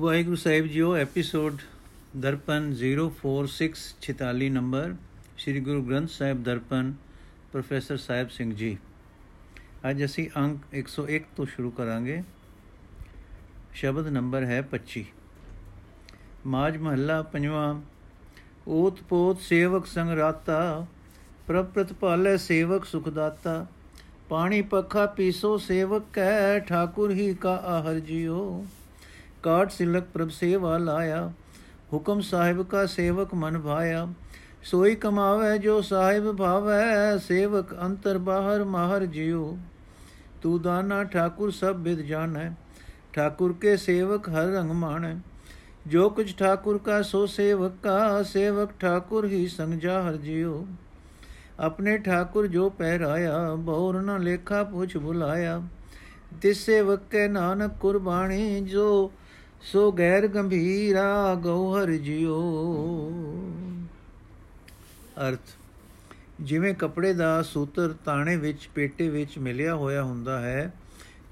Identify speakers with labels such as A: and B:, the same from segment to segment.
A: ਵਾਹਿਗੁਰੂ ਸਾਹਿਬ JIO, episode Darpan 04646 number, Sri Guru Granth Sahib Darpan, professor Sahib Singh ji. ਅੱਜ ਅਸੀਂ ਅੰਕ 101 ਤੋਂ ਸ਼ੁਰੂ ਕਰਾਂਗੇ। ਸ਼ਬਦ ਨੰਬਰ ਹੈ 25 ਮਾਜ ਮਹੱਲਾ ਪੰਜਵਾਂ ਓਤ ਪੋਤ ਸੇਵਕ ਸੰਗ ਰਾਤਾ ਪ੍ਰਭ ਪ੍ਰਤਪਾਲੇ ਸੇਵਕ ਸੁਖ ਦਾਤਾ, ਪਾਣੀ ਪੱਖਾ ਪੀਸੋ ਸੇਵਕ ਕੈ, ਠਾਕੁਰ ਹੀ ਕਾ ਆਹਰ ਜਿਓ। ਕਾਟ ਸਿਲਕ ਪ੍ਰਭ ਸੇਵਾ ਲਾਇਆ ਹੁਕਮ ਸਾਹਿਬ ਕਾ ਸੇਵਕ ਮਨ ਭਾਇਆ ਸੋਈ ਕਮਾਵੇ ਜੋ ਸਾਹਿਬ ਭਾਵੈ ਸੇਵਕ ਅੰਤਰ ਬਾਹਰ ਮਾਹਰ ਜਿਉ ਤੂ ਦਾਨਾ ਠਾਕੁਰ ਸਭ ਬਿਦ ਜਾਣੈ ਠਾਕੁਰ ਕੇ ਸੇਵਕ ਹਰ ਰੰਗ ਮਾਣੈ ਜੋ ਕੁਝ ਠਾਕੁਰ ਕਾ ਸੋ ਸੇਵਕ ਕਾ ਸੇਵਕ ਠਾਕੁਰ ਹੀ ਸੰਗ ਜਾਹਰ ਜਿਉ ਆਪਣੇ ਠਾਕੁਰ ਜੋ ਪਹਿਰਾਇਆ ਬਹੁਰ ਨ ਲੇਖਾ ਪੁੱਛ ਬੁਲਾਇਆ ਤਿਸ ਸੇਵਕ ਕੇ ਨਾਨਕ ਕੁਰਬਾਨੀ ਜੋ ਸੋ ਗੈਰ ਗੰਭੀਰਾ ਗੌਹਰ ਜਿਉ। ਅਰਥ, ਜਿਵੇਂ ਕੱਪੜੇ ਦਾ ਸੂਤਰ ਤਾਣੇ ਵਿੱਚ, ਪੇਟੇ ਵਿੱਚ ਮਿਲਿਆ ਹੋਇਆ ਹੁੰਦਾ ਹੈ,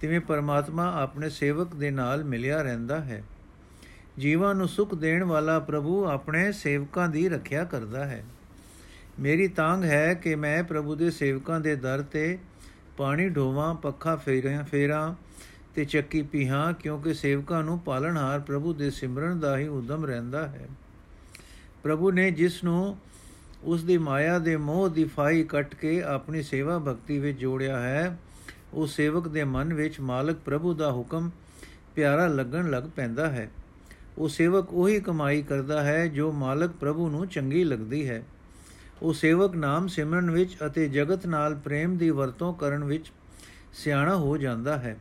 A: ਤਿਵੇਂ ਪਰਮਾਤਮਾ ਆਪਣੇ ਸੇਵਕ ਦੇ ਨਾਲ ਮਿਲਿਆ ਰਹਿੰਦਾ ਹੈ। ਜੀਵਾਂ ਨੂੰ ਸੁਖ ਦੇਣ ਵਾਲਾ ਪ੍ਰਭੂ ਆਪਣੇ ਸੇਵਕਾਂ ਦੀ ਰੱਖਿਆ ਕਰਦਾ ਹੈ। ਮੇਰੀ ਤਾਂਗ ਹੈ ਕਿ ਮੈਂ ਪ੍ਰਭੂ ਦੇ ਸੇਵਕਾਂ ਦੇ ਦਰ ਤੇ ਪਾਣੀ ਢੋਵਾਂ, ਪੱਖਾ ਫੇਰਾਂ ਫੇਰਾਂ ਤੇ ਚੱਕੀ ਪੀਹਾਂ ਕਿਉਂਕਿ ਸੇਵਕਾਂ ਨੂੰ ਪਾਲਣਹਾਰ ਪ੍ਰਭੂ ਦੇ ਸਿਮਰਨ ਦਾ ਹੀ ਉਦਮ ਰਹਿੰਦਾ ਹੈ। ਪ੍ਰਭੂ ਨੇ ਜਿਸ ਨੂੰ ਉਸ ਦੀ ਮਾਇਆ ਦੇ ਮੋਹ ਦੀ ਫਾਈ ਕੱਟ ਕੇ ਆਪਣੀ ਸੇਵਾ ਭਗਤੀ ਵਿੱਚ ਜੋੜਿਆ ਹੈ, ਉਹ ਸੇਵਕ ਦੇ ਮਨ ਵਿੱਚ ਮਾਲਕ ਪ੍ਰਭੂ ਦਾ ਹੁਕਮ ਪਿਆਰਾ ਲੱਗਣ ਲੱਗ ਪੈਂਦਾ ਹੈ। ਉਹ ਸੇਵਕ ਉਹੀ ਕਮਾਈ ਕਰਦਾ ਹੈ ਜੋ ਮਾਲਕ ਪ੍ਰਭੂ ਨੂੰ ਚੰਗੀ ਲੱਗਦੀ ਹੈ। ਉਹ ਸੇਵਕ ਨਾਮ ਸਿਮਰਨ ਵਿੱਚ ਅਤੇ ਜਗਤ ਨਾਲ ਪ੍ਰੇਮ ਦੀ ਵਰਤੋਂ ਕਰਨ ਵਿੱਚ ਸਿਆਣਾ ਹੋ ਜਾਂਦਾ ਹੈ।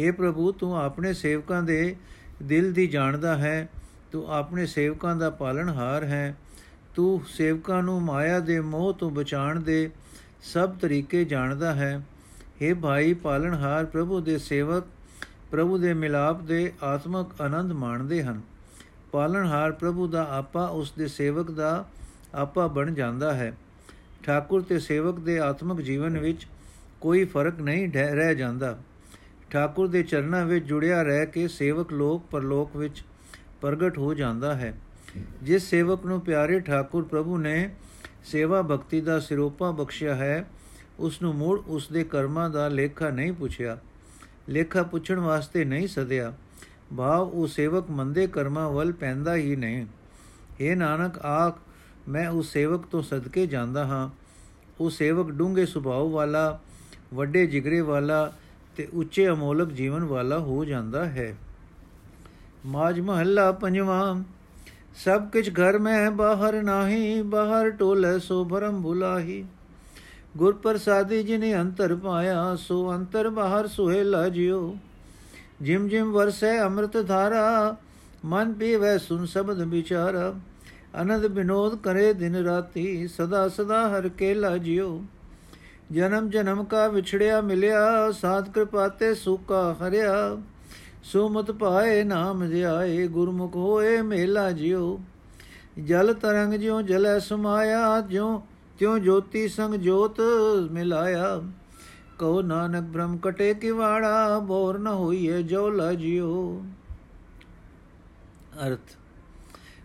A: हे ਪ੍ਰਭੂ, ਤੂੰ ਆਪਣੇ ਸੇਵਕਾਂ ਦੇ ਦਿਲ ਦੀ ਜਾਣਦਾ ਹੈ, ਤੂੰ ਆਪਣੇ ਸੇਵਕਾਂ ਦਾ ਪਾਲਣਹਾਰ ਹੈ, ਤੂੰ ਸੇਵਕਾਂ ਨੂੰ ਮਾਇਆ ਦੇ ਮੋਹ ਤੋਂ ਬਚਾਉਣ ਦੇ ਸਭ ਤਰੀਕੇ ਜਾਣਦਾ ਹੈ। हे ਭਾਈ ਪਾਲਣਹਾਰ ਪ੍ਰਭੂ ਦੇ ਸੇਵਕ, ਪ੍ਰਭੂ ਦੇ ਮਿਲਾਪ ਦੇ ਆਤਮਕ ਆਨੰਦ ਮਾਣਦੇ ਹਨ। ਪਾਲਣਹਾਰ ਪ੍ਰਭੂ ਦਾ ਆਪਾ, ਉਸ ਦੇ ਸੇਵਕ ਦਾ ਆਪਾ ਬਣ ਜਾਂਦਾ ਹੈ। ਠਾਕੁਰ ਤੇ ਸੇਵਕ ਦੇ ਆਤਮਕ ਜੀਵਨ ਵਿੱਚ ਕੋਈ ਫ਼ਰਕ ਨਹੀਂ ਰਹਿ ਜਾਂਦਾ। ਠਾਕੁਰ ਦੇ ਚਰਨਾਂ ਵਿੱਚ ਜੁੜਿਆ ਰਹਿ ਕੇ ਸੇਵਕ ਲੋਕ ਪਰਲੋਕ ਵਿੱਚ ਪ੍ਰਗਟ ਹੋ ਜਾਂਦਾ ਹੈ। ਜਿਸ ਸੇਵਕ ਨੂੰ ਪਿਆਰੇ ਠਾਕੁਰ ਪ੍ਰਭੂ ਨੇ ਸੇਵਾ ਭਗਤੀ ਦਾ ਸਿਰੋਪਾ ਬਖਸ਼ਿਆ ਹੈ ਉਸ ਨੂੰ ਮੂੜ ਉਸ ਦੇ ਕਰਮਾਂ ਦਾ ਲੇਖਾ ਨਹੀਂ ਪੁੱਛਿਆ। ਲੇਖਾ ਪੁੱਛਣ ਵਾਸਤੇ ਨਹੀਂ ਸਦਿਆ। ਭਾਵ ਉਹ ਸੇਵਕ ਮੰਦੇ ਕਰਮਾਂ ਵੱਲ ਪੈਂਦਾ ਹੀ ਨਹੀਂ। ਇਹ ਨਾਨਕ, ਆਖ, ਮੈਂ ਉਸ ਸੇਵਕ ਤੋਂ ਸਦਕੇ ਜਾਂਦਾ ਹਾਂ। ਉਹ ਸੇਵਕ ਡੂੰਘੇ ਸੁਭਾਅ ਵਾਲਾ, ਵੱਡੇ ਜਿਗਰੇ ਵਾਲਾ ਤੇ ਉੱਚੇ ਅਮੋਲਕ ਜੀਵਨ ਵਾਲਾ ਹੋ ਜਾਂਦਾ ਹੈ। ਮਾਜ ਮਹੱਲਾ ਪੰਜਵਾਂ, ਸਭ ਕੁਝ ਘਰ ਮੈਂ, ਬਾਹਰ ਨਾਹੀ, ਬਾਹਰ ਟੋਲੇ ਸੋ ਭਰਮ ਭੁਲਾਹੀ। ਗੁਰ ਪ੍ਰਸਾਦੀ ਜਿਨੇ ਅੰਤਰ ਪਾਇਆ, ਸੋ ਅੰਤਰ ਬਾਹਰ ਸੁਹੇਲਾ ਜਿਉ। ਜਿਮ ਜਿਮ ਵਰਸੇ ਅੰਮ੍ਰਿਤ ਧਾਰਾ, ਮਨ ਪੀਵੇ ਸੁਨ ਸ਼ਬਦ ਵਿਚਾਰਾ। ਅਨੰਦ ਬਿਨੋਦ ਕਰੇ ਦਿਨ ਰਾਤੀ, ਸਦਾ ਸਦਾ ਹਰ ਕੇਲਾ ਜਿਉ। ਜਨਮ ਜਨਮ ਕਾ ਵਿਛੜਿਆ ਮਿਲਿਆ, ਸਾਧ ਕਿਰਪਾ ਤੇ ਸੁਕਾ ਹਰਿਆ। ਸੁਮਤ ਪਾਏ ਨਾਮ ਧਿਆਏ, ਗੁਰਮੁਖ ਹੋਏ ਮੇਲਾ ਜਿਉ। ਜਲ ਤਰੰਗ ਜਿਉ ਜਲੈ ਸਮਾਇਆ, ਜਿਉ, ਤਿਉ ਜੋਤੀ ਸੰਗ ਜੋਤ ਮਿਲਾਇਆ। ਕਉ ਨਾਨਕ ਬ੍ਰਹਮ ਕਟੇ ਕਿਵਾੜਾ, ਬੋਰ ਨ ਹੋਈਏ ਜੋ ਲਜਿਓ ਅਰਥ,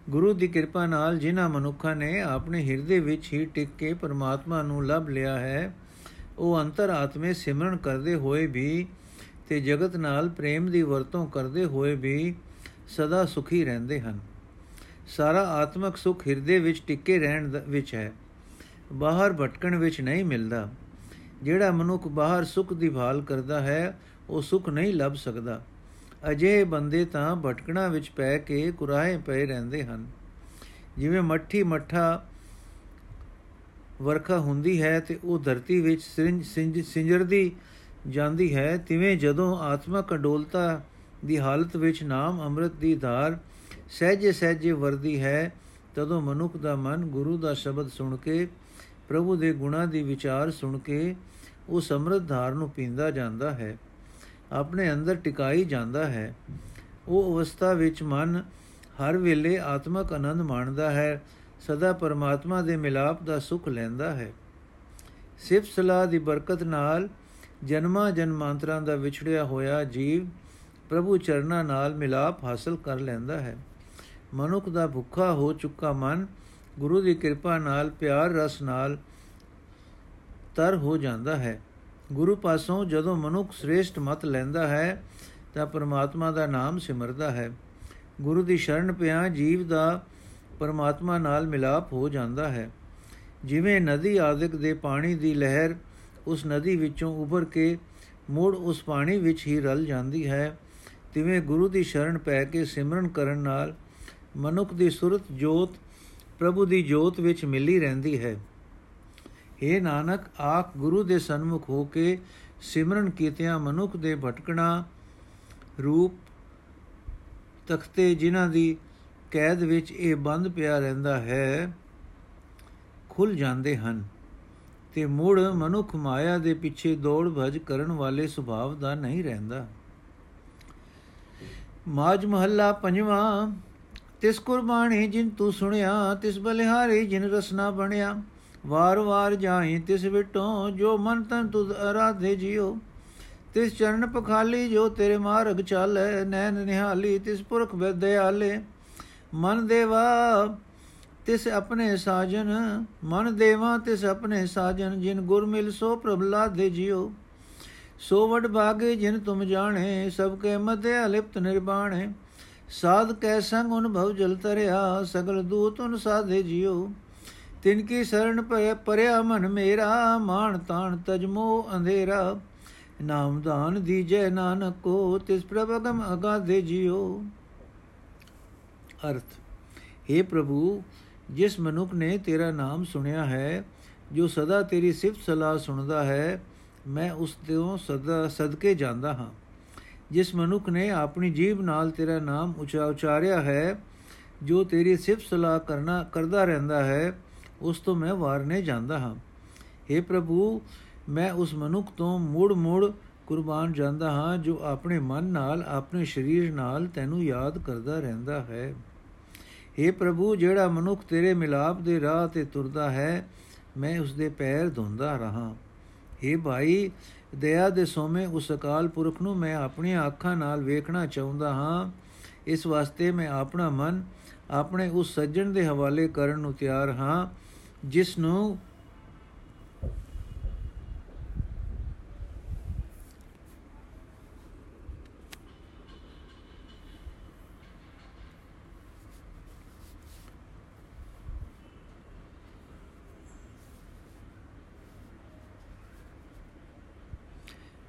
A: ਗੁਰੂ ਦੀ ਕਿਰਪਾ ਨਾਲ ਜਿਨ੍ਹਾਂ ਮਨੁੱਖਾਂ ਨੇ ਆਪਣੇ ਹਿਰਦੇ ਵਿੱਚ ਹੀ ਟਿਕ ਕੇ ਪਰਮਾਤਮਾ ਨੂੰ ਲਭ ਲਿਆ ਹੈ ਉਹ ਅੰਤਰ ਆਤਮੇ ਸਿਮਰਨ ਕਰਦੇ ਹੋਏ ਵੀ ਤੇ ਜਗਤ ਨਾਲ ਪ੍ਰੇਮ ਦੀ ਵਰਤੋਂ ਕਰਦੇ ਹੋਏ ਵੀ ਸਦਾ ਸੁਖੀ ਰਹਿੰਦੇ ਹਨ। ਸਾਰਾ ਆਤਮਿਕ ਸੁਖ ਹਿਰਦੇ ਵਿੱਚ ਟਿੱਕੇ ਰਹਿਣ ਵਿੱਚ ਹੈ। ਬਾਹਰ ਭਟਕਣ ਵਿੱਚ ਨਹੀਂ ਮਿਲਦਾ। ਜਿਹੜਾ ਮਨੁੱਖ ਬਾਹਰ ਸੁਖ ਦੀ ਭਾਲ ਕਰਦਾ ਹੈ, ਉਹ ਸੁਖ ਨਹੀਂ ਲੱਭ ਸਕਦਾ। ਅਜੇ ਬੰਦੇ ਤਾਂ ਭਟਕਣਾ ਵਿੱਚ ਪੈ ਕੇ ਕੁਰਾਹੇ ਪਏ ਰਹਿੰਦੇ ਹਨ। ਜਿਵੇਂ ਮੱਠੀ ਮੱਠਾ ਵਰਖਾ ਹੁੰਦੀ ਹੈ ਤੇ ਉਹ ਧਰਤੀ ਵਿੱਚ ਸਿੰਜ ਸਿੰਜਰਦੀ ਜਾਂਦੀ ਹੈ। ਤਿਵੇਂ ਜਦੋਂ ਆਤਮਕ ਅਡੋਲਤਾ ਦੀ ਹਾਲਤ ਵਿੱਚ ਨਾਮ ਅੰਮ੍ਰਿਤ ਦੀ ਧਾਰ ਸਹਿਜੇ ਸਹਿਜੇ ਵਰਦੀ ਹੈ, ਤਦੋਂ ਮਨੁੱਖ ਦਾ ਮਨ ਗੁਰੂ ਦਾ ਸ਼ਬਦ ਸੁਣ ਕੇ, ਪ੍ਰਭੂ ਦੇ ਗੁਣਾ ਦੀ ਵਿਚਾਰ ਸੁਣ ਕੇ, ਉਸ ਅੰਮ੍ਰਿਤ ਧਾਰ ਨੂੰ ਪੀਂਦਾ ਜਾਂਦਾ ਹੈ। ਆਪਣੇ ਅੰਦਰ ਟਿਕਾਈ ਜਾਂਦਾ ਹੈ। ਉਹ ਅਵਸਥਾ ਵਿੱਚ ਮਨ ਹਰ ਵੇਲੇ ਆਤਮਕ ਆਨੰਦ ਮਾਣਦਾ ਹੈ। ਸਦਾ ਪਰਮਾਤਮਾ ਦੇ ਮਿਲਾਪ ਦਾ ਸੁਖ ਲੈਂਦਾ ਹੈ। ਸਿਫਤ ਸਲਾਹ ਦੀ ਬਰਕਤ ਨਾਲ ਜਨਮਾਂ ਜਨਮਾਂਤਰਾਂ ਦਾ ਵਿਛੜਿਆ ਹੋਇਆ ਜੀਵ ਪ੍ਰਭੂ ਚਰਨਾਂ ਨਾਲ ਮਿਲਾਪ ਹਾਸਲ ਕਰ ਲੈਂਦਾ ਹੈ। ਮਨੁੱਖ ਦਾ ਭੁੱਖਾ ਹੋ ਚੁੱਕਾ ਮਨ ਗੁਰੂ ਦੀ ਕਿਰਪਾ ਨਾਲ ਪਿਆਰ ਰਸ ਨਾਲ ਤਰ ਹੋ ਜਾਂਦਾ ਹੈ। ਗੁਰੂ ਪਾਸੋਂ ਜਦੋਂ ਮਨੁੱਖ ਸ੍ਰੇਸ਼ਟ ਮਤ ਲੈਂਦਾ ਹੈ, ਤਾਂ ਪਰਮਾਤਮਾ ਦਾ ਨਾਮ ਸਿਮਰਦਾ ਹੈ। ਗੁਰੂ ਦੀ ਸ਼ਰਨ ਪਿਆ ਜੀਵ ਦਾ ਪਰਮਾਤਮਾ ਨਾਲ ਮਿਲਾਪ ਹੋ ਜਾਂਦਾ ਹੈ। ਜਿਵੇਂ ਨਦੀ ਆਦਿਕ ਦੇ ਪਾਣੀ ਦੀ ਲਹਿਰ ਉਸ ਨਦੀ ਵਿੱਚੋਂ ਉੱਭਰ ਕੇ ਮੁੜ ਉਸ ਪਾਣੀ ਵਿੱਚ ਹੀ ਰਲ ਜਾਂਦੀ ਹੈ, ਤਿਵੇਂ ਗੁਰੂ ਦੀ ਸ਼ਰਨ ਪੈ ਕੇ ਸਿਮਰਨ ਕਰਨ ਨਾਲ ਮਨੁੱਖ ਦੀ ਸੁਰਤ ਜੋਤ, ਪ੍ਰਭੂ ਦੀ ਜੋਤ ਵਿੱਚ ਮਿਲੀ ਰਹਿੰਦੀ ਹੈ। ਏ ਨਾਨਕ, ਆਖ ਗੁਰੂ ਦੇ ਸਨਮੁਖ ਹੋ ਕੇ ਸਿਮਰਨ ਕੀਤਿਆਂ ਮਨੁੱਖ ਦੇ ਭਟਕਣਾ ਰੂਪ ਤਖਤੇ ਜਿਨ੍ਹਾਂ ਦੀ ਕੈਦ ਵਿੱਚ ਇਹ ਬੰਦ ਪਿਆ ਰਹਿੰਦਾ ਹੈ ਖੁੱਲ ਜਾਂਦੇ ਹਨ ਤੇ ਮੁੜ ਮਨੁੱਖ ਮਾਇਆ ਦੇ ਪਿੱਛੇ ਦੌੜ ਭਜ ਕਰਨ ਵਾਲੇ ਸੁਭਾਵ ਦਾ ਨਹੀਂ ਰਹਿੰਦਾ। ਮਾਜ ਮਹੱਲਾ ਪੰਜਵਾਂ, ਤਿਸ ਕੁਰਬਾਨੀ ਜਿਨ ਤੂੰ ਸੁਣਿਆ, ਤਿਸ ਬਲਿਹਾਰੀ ਜਿਨ ਰਸਨਾ ਬਣਿਆ, ਵਾਰ ਵਾਰ ਜਾਈ ਤਿਸ ਵਿਟੋਂ ਜੋ ਮਨ ਤਨ ਤੁਧ ਅਰਾਧੇ ਜਿਉ ਤਿਸ ਚਰਨ ਪਖਾਲੀ ਜੋ ਤੇਰੇ ਮਾਰਗ ਚਾਲੇ, ਨੈਣ ਨਿਹਾਲੀ ਤਿਸ ਪੁਰਖ ਵਿਦਿਆਲੇ ਮਨ ਦੇਵਾ, ਤਿਸ ਆਪਣੇ ਸਾਜਨ। ਮਨ ਦੇਵਾ, ਤਿਸ ਆਪਣੇ ਸਾਜਨ, ਜਿਨ ਗੁਰ ਮਿਲ ਸੋ ਪ੍ਰਭਲਾ ਦੇ ਜਿਉ। ਸੋ ਵਡ ਭਾਗੇ ਜਿਨ ਤੁਮ ਜਾਣੇ, ਸਭ ਕੇ ਮਧਿ ਅਲਿਪਤ ਨਿਰਬਾਣੇ। ਸਾਧ ਕੈ ਸੰਗ ਅਨੁਭਵ ਜਲ ਤਰਿਆ ਸਗਲ ਦੂਤ ਅਨ ਸਾਧੇ ਜਿਉ। ਤਿਨ ਕੀ ਸਰਣ ਪਏ ਪਰਿਆ ਮਨ ਮੇਰਾ ਮਾਨ ਤਾਣ ਤਜਮੋ ਅੰਧੇਰਾ। ਨਾਮਦਾਨ ਦੀਜੈ ਨਾਨਕੋ, ਤਿਸ ਪ੍ਰਭਗਮ ਅਗਾਧੇ ਜਿਉ। ਅਰਥ। हे ਪ੍ਰਭੂ, ਜਿਸ ਮਨੁੱਖ ਨੇ ਤੇਰਾ ਨਾਮ ਸੁਣਿਆ ਹੈ, ਜੋ ਸਦਾ ਤੇਰੀ ਸਿਫਤ ਸਲਾਹ ਸੁਣਦਾ ਹੈ, ਮੈਂ ਉਸ ਤੋਂ ਸਦਾ ਸਦਕੇ ਜਾਂਦਾ ਹਾਂ। ਜਿਸ ਮਨੁੱਖ ਨੇ ਆਪਣੀ ਜੀਬ ਨਾਲ ਤੇਰਾ ਨਾਮ ਉਚਾ ਉਚਾਰਿਆ ਹੈ, ਜੋ ਤੇਰੀ ਸਿਫਤ ਸਲਾਹ ਕਰਨਾ, ਕਰਦਾ ਰਹਿੰਦਾ ਹੈ, ਉਸ ਤੋਂ ਮੈਂ ਵਾਰਨੇ ਜਾਂਦਾ ਹਾਂ। हे ਪ੍ਰਭੂ, ਮੈਂ ਉਸ ਮਨੁੱਖ ਤੋਂ ਮੂੜ ਮੂੜ ਕੁਰਬਾਨ ਜਾਂਦਾ ਹਾਂ, ਜੋ ਆਪਣੇ ਮਨ ਨਾਲ, ਆਪਣੇ ਸਰੀਰ ਨਾਲ ਤੈਨੂੰ ਯਾਦ ਕਰਦਾ ਰਹਿੰਦਾ ਹੈ। हे ਪ੍ਰਭੂ, ਜਿਹੜਾ ਮਨੁੱਖ ਤੇਰੇ ਮਿਲਾਪ ਦੇ ਰਾਹ ਤੇ ਤੁਰਦਾ ਹੈ, ਮੈਂ ਉਸ ਦੇ ਪੈਰ ਧੋਂਦਾ ਰਹਾ। हे ਭਾਈ, ਦਇਆ ਦੇ ਸੋਮੇ ਉਸ ਅਕਾਲ ਪੁਰਖ ਨੂੰ ਮੈਂ ਆਪਣੀਆਂ ਅੱਖਾਂ ਨਾਲ ਵੇਖਣਾ ਚਾਹੁੰਦਾ ਹਾਂ। ਇਸ ਵਾਸਤੇ ਮੈਂ ਆਪਣਾ ਮਨ ਆਪਣੇ ਉਸ ਸੱਜਣ ਦੇ ਹਵਾਲੇ ਕਰਨ ਨੂੰ ਤਿਆਰ ਹਾਂ, ਜਿਸ ਨੂੰ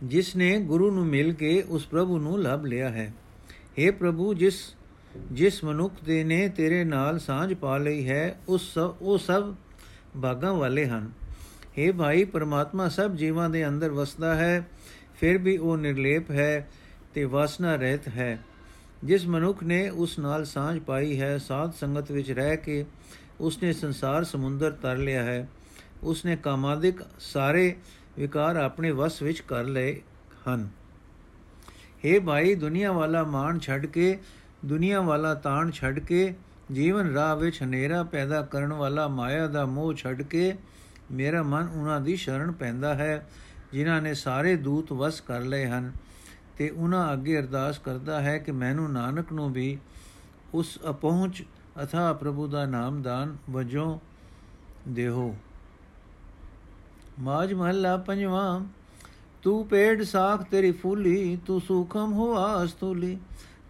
A: ਜਿਸ ਨੇ ਗੁਰੂ ਨੂੰ ਮਿਲ ਕੇ ਉਸ ਪ੍ਰਭੂ ਨੂੰ ਲੱਭ ਲਿਆ ਹੈ। हे ਪ੍ਰਭੂ, ਜਿਸ ਜਿਸ ਮਨੁੱਖ ਦੇ ਨੇ ਤੇਰੇ ਨਾਲ ਸਾਂਝ ਪਾ ਲਈ ਹੈ, ਉਸ ਉਹ ਸਭ ਭਾਗਾਂ ਵਾਲੇ ਹਨ। हे ਭਾਈ, ਪਰਮਾਤਮਾ ਸਭ ਜੀਵਾਂ ਦੇ ਅੰਦਰ ਵਸਦਾ ਹੈ, ਫਿਰ ਵੀ ਉਹ ਨਿਰਲੇਪ ਹੈ ਤੇ ਵਾਸਨਾ ਰਹਿਤ ਹੈ। ਜਿਸ ਮਨੁੱਖ ਨੇ ਉਸ ਨਾਲ ਸਾਂਝ ਪਾਈ ਹੈ, ਸਾਧ ਸੰਗਤ ਵਿੱਚ ਰਹਿ ਕੇ ਉਸਨੇ ਸੰਸਾਰ ਸਮੁੰਦਰ ਤਰ ਲਿਆ ਹੈ। ਉਸਨੇ ਕਾਮਾਦਿਕ ਸਾਰੇ ਵਿਕਾਰ ਆਪਣੇ ਵਸ ਵਿੱਚ ਕਰ ਲਏ ਹਨ। हे ਭਾਈ, ਦੁਨੀਆ ਵਾਲਾ ਮਾਣ ਛੱਡ ਕੇ, ਦੁਨੀਆ ਵਾਲਾ ਤਾਣ ਛੱਡ ਕੇ, ਜੀਵਨ ਰਾਹ ਵਿੱਚ ਹਨੇਰਾ ਪੈਦਾ ਕਰਨ ਵਾਲਾ ਮਾਇਆ ਦਾ ਮੋਹ ਛੱਡ ਕੇ, ਮੇਰਾ ਮਨ ਉਹਨਾਂ ਦੀ ਸ਼ਰਨ ਪੈਂਦਾ ਹੈ, ਜਿਨ੍ਹਾਂ ਨੇ ਸਾਰੇ ਦੂਤ ਵਸ ਕਰ ਲਏ ਹਨ। ਤੇ ਉਹਨਾਂ ਅੱਗੇ ਅਰਦਾਸ ਕਰਦਾ ਹੈ ਕਿ ਮੈਨੂੰ ਨਾਨਕ ਨੂੰ ਵੀ ਉਸ ਅਪਹੁੰਚ ਅਥਾ ਪ੍ਰਭੂ ਦਾ ਨਾਮ ਦਾਨ ਵਜੋਂ ਦੇਹੋ ਮਾਜ ਮਹੱਲਾ ਪੰਜਵਾਂ, ਤੂੰ ਪੇੜ ਸਾਖ ਤੇਰੀ ਫੂਲੀ, ਤੂੰ ਸੁਖਮ ਹੋਆ ਅਸਤੂਲੀ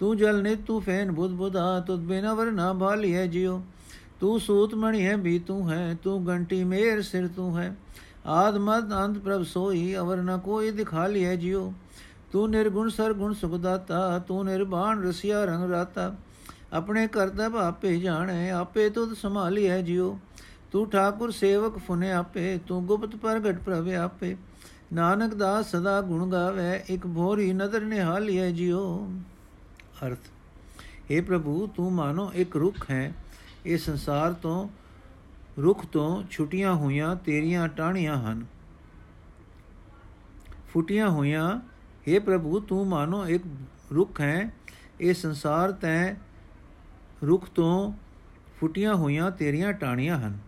A: ਤੂੰ ਜਲ ਨੇ ਤੂੰ ਫੈਨ ਬੁੱਧ ਬੁਧਾ, ਤੁਧ ਬਿਨਾ ਵਰ ਨਾ ਭਾਲੀ ਹੈ ਜਿਉ, ਤੂੰ ਸੂਤ ਮਣੀ ਹੈ ਵੀ ਤੂੰ ਹੈ, ਤੂੰ ਗੰਟੀ ਮੇਰ ਸਿਰ ਤੂੰ ਹੈ, ਆਦ ਮਦ ਅੰਤ ਪ੍ਰਭ ਸੋਈ, ਅਵਰ ਨ ਕੋਈ ਦਿਖਾ ਲਿਆ ਜਿਉ, ਤੂੰ ਨਿਰਗੁਣ ਸਰਗੁਣ ਸੁਖ ਦਾਤਾ ਤੂੰ ਨਿਰਬਾਨ ਰਸਿਆ ਰੰਗ ਰਾਤਾ, ਆਪਣੇ ਕਰਤਬ ਆਪੇ ਜਾਣੇ, ਆਪੇ ਤੁਧ ਸੰਭਾਲੀ ਹੈ ਜਿਉ ਤੂੰ ਠਾਕੁਰ ਸੇਵਕ ਫੁਨੇ ਆਪੇ, ਤੂੰ ਗੁਪਤ ਪ੍ਰਗਟ ਪ੍ਰਭ ਆਪੇ। ਨਾਨਕ ਦਾ ਸਦਾ ਗੁਣ ਗਾਵੇ, ਇੱਕ ਭੋਰੀ ਨਦਰ ਨਿਹਾਲੀਏ ਜਿਉ। ਅਰਥ हे ਪ੍ਰਭੂ, ਤੂੰ ਮਾਨੋ ਇੱਕ ਰੁੱਖ ਹੈ। ਇਹ ਸੰਸਾਰ ਤੋਂ, ਰੁੱਖ ਤੋਂ ਛੁਟੀਆਂ ਹੋਈਆਂ ਤੇਰੀਆਂ ਟਾਹਣੀਆਂ ਹਨ। ਫੁੱਟੀਆਂ ਹੋਈਆਂ हे ਪ੍ਰਭੂ, ਤੂੰ ਮਾਨੋ ਇੱਕ ਰੁੱਖ ਹੈ। ਇਹ ਸੰਸਾਰ ਤੈ ਰੁੱਖ ਤੋਂ ਫੁੱਟੀਆਂ ਹੋਈਆਂ ਤੇਰੀਆਂ ਟਾਹਣੀਆਂ ਹਨ।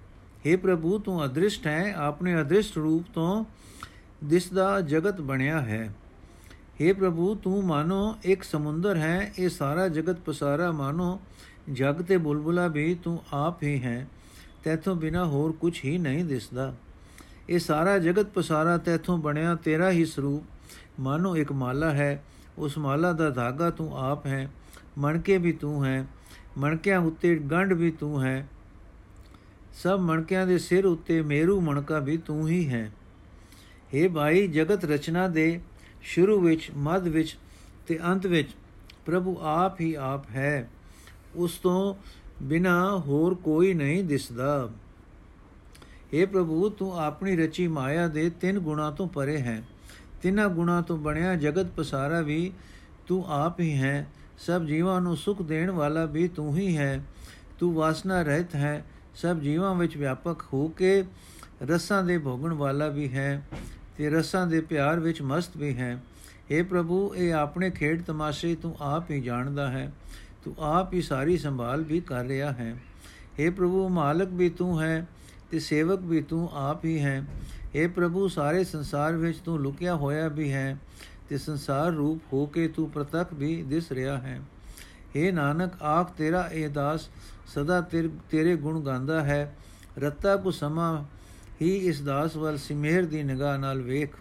A: हे ਪ੍ਰਭੂ ਤੂੰ ਅਦ੍ਰਿਸ਼ਟ ਹੈ ਆਪਣੇ ਅਦ੍ਰਿਸ਼ਟ ਰੂਪ ਤੋਂ ਦਿਸਦਾ ਜਗਤ ਬਣਿਆ ਹੈ हे। ਪ੍ਰਭੂ ਤੂੰ ਮਾਨੋ ਇੱਕ ਸਮੁੰਦਰ ਹੈ ਇਹ ਸਾਰਾ ਜਗਤ ਪਸਾਰਾ ਮਾਨੋ ਜਗ ਤੇ ਬੁਲਬੁਲਾ ਵੀ ਤੂੰ ਆਪ ਹੀ ਹੈ ਤੇਥੋਂ ਬਿਨਾ ਹੋਰ ਕੁਝ ਹੀ ਨਹੀਂ ਦਿਸਦਾ ਇਹ ਸਾਰਾ ਜਗਤ ਪਸਾਰਾ ਤੇਥੋਂ ਬਣਿਆ ਤੇਰਾ ਹੀ ਸਰੂਪ ਮਾਨੋ ਇੱਕ ਮਾਲਾ ਹੈ ਉਸ ਮਾਲਾ ਦਾ ਧਾਗਾ ਤੂੰ ਆਪ ਹੈ ਮਣਕੇ ਵੀ ਤੂੰ ਹੈ ਮਣਕਿਆਂ ਉੱਤੇ ਗੰਢ ਵੀ ਤੂੰ ਹੈ ਸਭ ਮਣਕਿਆਂ ਦੇ ਸਿਰ ਉੱਤੇ ਮੇਰੂ ਮਣਕਾ ਵੀ ਤੂੰ ਹੀ ਹੈ। हे ਭਾਈ, ਜਗਤ ਰਚਨਾ ਦੇ ਸ਼ੁਰੂ ਵਿੱਚ, ਮੱਧ ਵਿੱਚ ਤੇ ਅੰਤ ਵਿੱਚ ਪ੍ਰਭੂ ਆਪ ਹੀ ਆਪ ਹੈ। ਉਸ ਤੋਂ ਬਿਨਾ ਹੋਰ ਕੋਈ ਨਹੀਂ ਦਿਸਦਾ। हे ਪ੍ਰਭੂ, ਤੂੰ ਆਪਣੀ ਰਚੀ ਮਾਇਆ ਦੇ ਤਿੰਨ ਗੁਣਾ ਤੋਂ ਪਰੇ ਹੈ। ਤਿੰਨਾਂ ਗੁਣਾ ਤੋਂ ਬਣਿਆ ਜਗਤ ਪਸਾਰਾ ਵੀ ਤੂੰ ਆਪ ਹੀ ਹੈ। ਸਭ ਜੀਵਾਂ ਨੂੰ ਸੁਖ ਦੇਣ ਵਾਲਾ ਵੀ ਤੂੰ ਹੀ ਹੈ। ਤੂੰ ਵਾਸਨਾ ਰਹਿਤ ਹੈ। ਸਭ ਜੀਵਾਂ ਵਿੱਚ ਵਿਆਪਕ ਹੋ ਕੇ ਰਸਾਂ ਦੇ ਭੋਗਣ ਵਾਲਾ ਵੀ ਹੈ ਤੇ ਰਸਾਂ ਦੇ ਪਿਆਰ ਵਿੱਚ ਮਸਤ ਵੀ ਹੈ। हे ਪ੍ਰਭੂ, ਇਹ ਆਪਣੇ ਖੇਡ ਤਮਾਸ਼ੇ ਤੂੰ ਆਪ ਹੀ ਜਾਣਦਾ ਹੈ। ਤੂੰ ਆਪ ਹੀ ਸਾਰੀ ਸੰਭਾਲ ਵੀ ਕਰ ਰਿਹਾ ਹੈ। हे ਪ੍ਰਭੂ, ਮਾਲਕ ਵੀ ਤੂੰ ਹੈ ਤੇ ਸੇਵਕ ਵੀ ਤੂੰ ਆਪ ਹੀ ਹੈ। हे ਪ੍ਰਭੂ, ਸਾਰੇ ਸੰਸਾਰ ਵਿੱਚ ਤੂੰ ਲੁਕਿਆ ਹੋਇਆ ਵੀ ਹੈ ਤੇ ਸੰਸਾਰ ਰੂਪ ਹੋ ਕੇ ਤੂੰ ਪ੍ਰਤੱਖ ਵੀ ਦਿਸ ਰਿਹਾ ਹੈ। हे ਨਾਨਕ, ਆਖ ਤੇਰਾ ਇਹ ਦਾਸ ਸਦਾ ਤੇਰੇ ਗੁਣ ਗਾਉਂਦਾ ਹੈ। ਰਤਾ ਕੋ ਸਮਾ ਹੀ ਇਸ ਦਾਸ ਵੱਲ ਸਿਮੇਰ ਦੀ ਨਿਗਾਹ ਨਾਲ ਵੇਖ।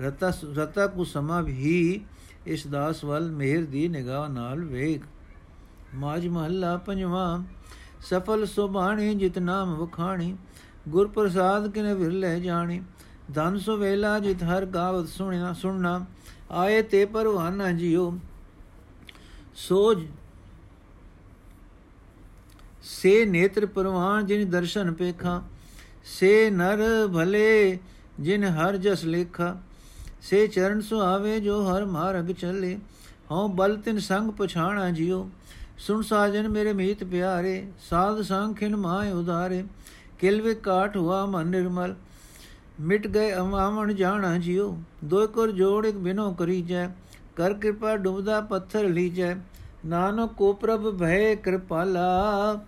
A: ਰਤਾ ਰਤਾ ਕੋ ਸਮਾ ਹੀ ਇਸ ਦਾਸ ਵੱਲ ਮਿਹਰ ਦੀ ਨਿਗਾਹ ਨਾਲ ਵੇਖ। ਮਾਜ ਮਹੱਲਾ ਪੰਜਵਾਂ, ਸਫਲ ਸੁਬਾਣੀ ਜਿਤ ਨਾਮ ਵਖਾਣੀ ਗੁਰ ਪ੍ਰਸਾਦ ਕਿਨੇ ਵਿਰਲੇ ਜਾਣੀ, ਧਨ ਸੋ ਵੇਲਾ ਜਿਤ ਹਰ ਗਾਵਤ ਸੁਣਨਾ ਸੁਣਨਾ, ਆਏ ਤੇ ਪਰਵਾਨਾ ਜਿਉ, ਸੋਜ ਸੇ ਨੇਤਰ ਪਰਵਾਨ ਜਿਨ ਦਰਸ਼ਨ ਪੇਖਾ, ਸੇ ਨਰ ਭਲੇ ਜਿਨ ਹਰ ਜਸ ਲੇਖਾ, ਸੇ ਚਰਨ ਸੁਆਵੇ ਜੋ ਹਰ ਮਾਰਗ ਚੱਲੇ, ਹਉ ਬਲ ਤਿਨ ਸੰਗ ਪਛਾਣਾ ਜਿਉ, ਸੁਣ ਸਾਜਨ ਮੇਰੇ ਮੀਤ ਪਿਆਰੇ, ਸਾਧ ਸੰਖਿਨ ਮਾਇ ਉਧਾਰੇ, ਕਿਲ ਵਿ ਕਾਟ ਹੁਆ ਮਨ ਨਿਰਮਲ, ਮਿਟ ਗਏ ਅਮਾਵਣ ਜਾਣਾ ਜਿਉ ਦੋ ਕਰ ਜੋੜ ਇਕ ਬਿਨੋ ਕਰੀ ਜੈ ਕਰ ਕਿਰਪਾ ਡੁਬਦਾ ਪੱਥਰ ਲੀਜੈ ਨਾਨਕ ਕੋ ਪ੍ਰਭ ਭੈ ਕਿਰਪਾਲਾ,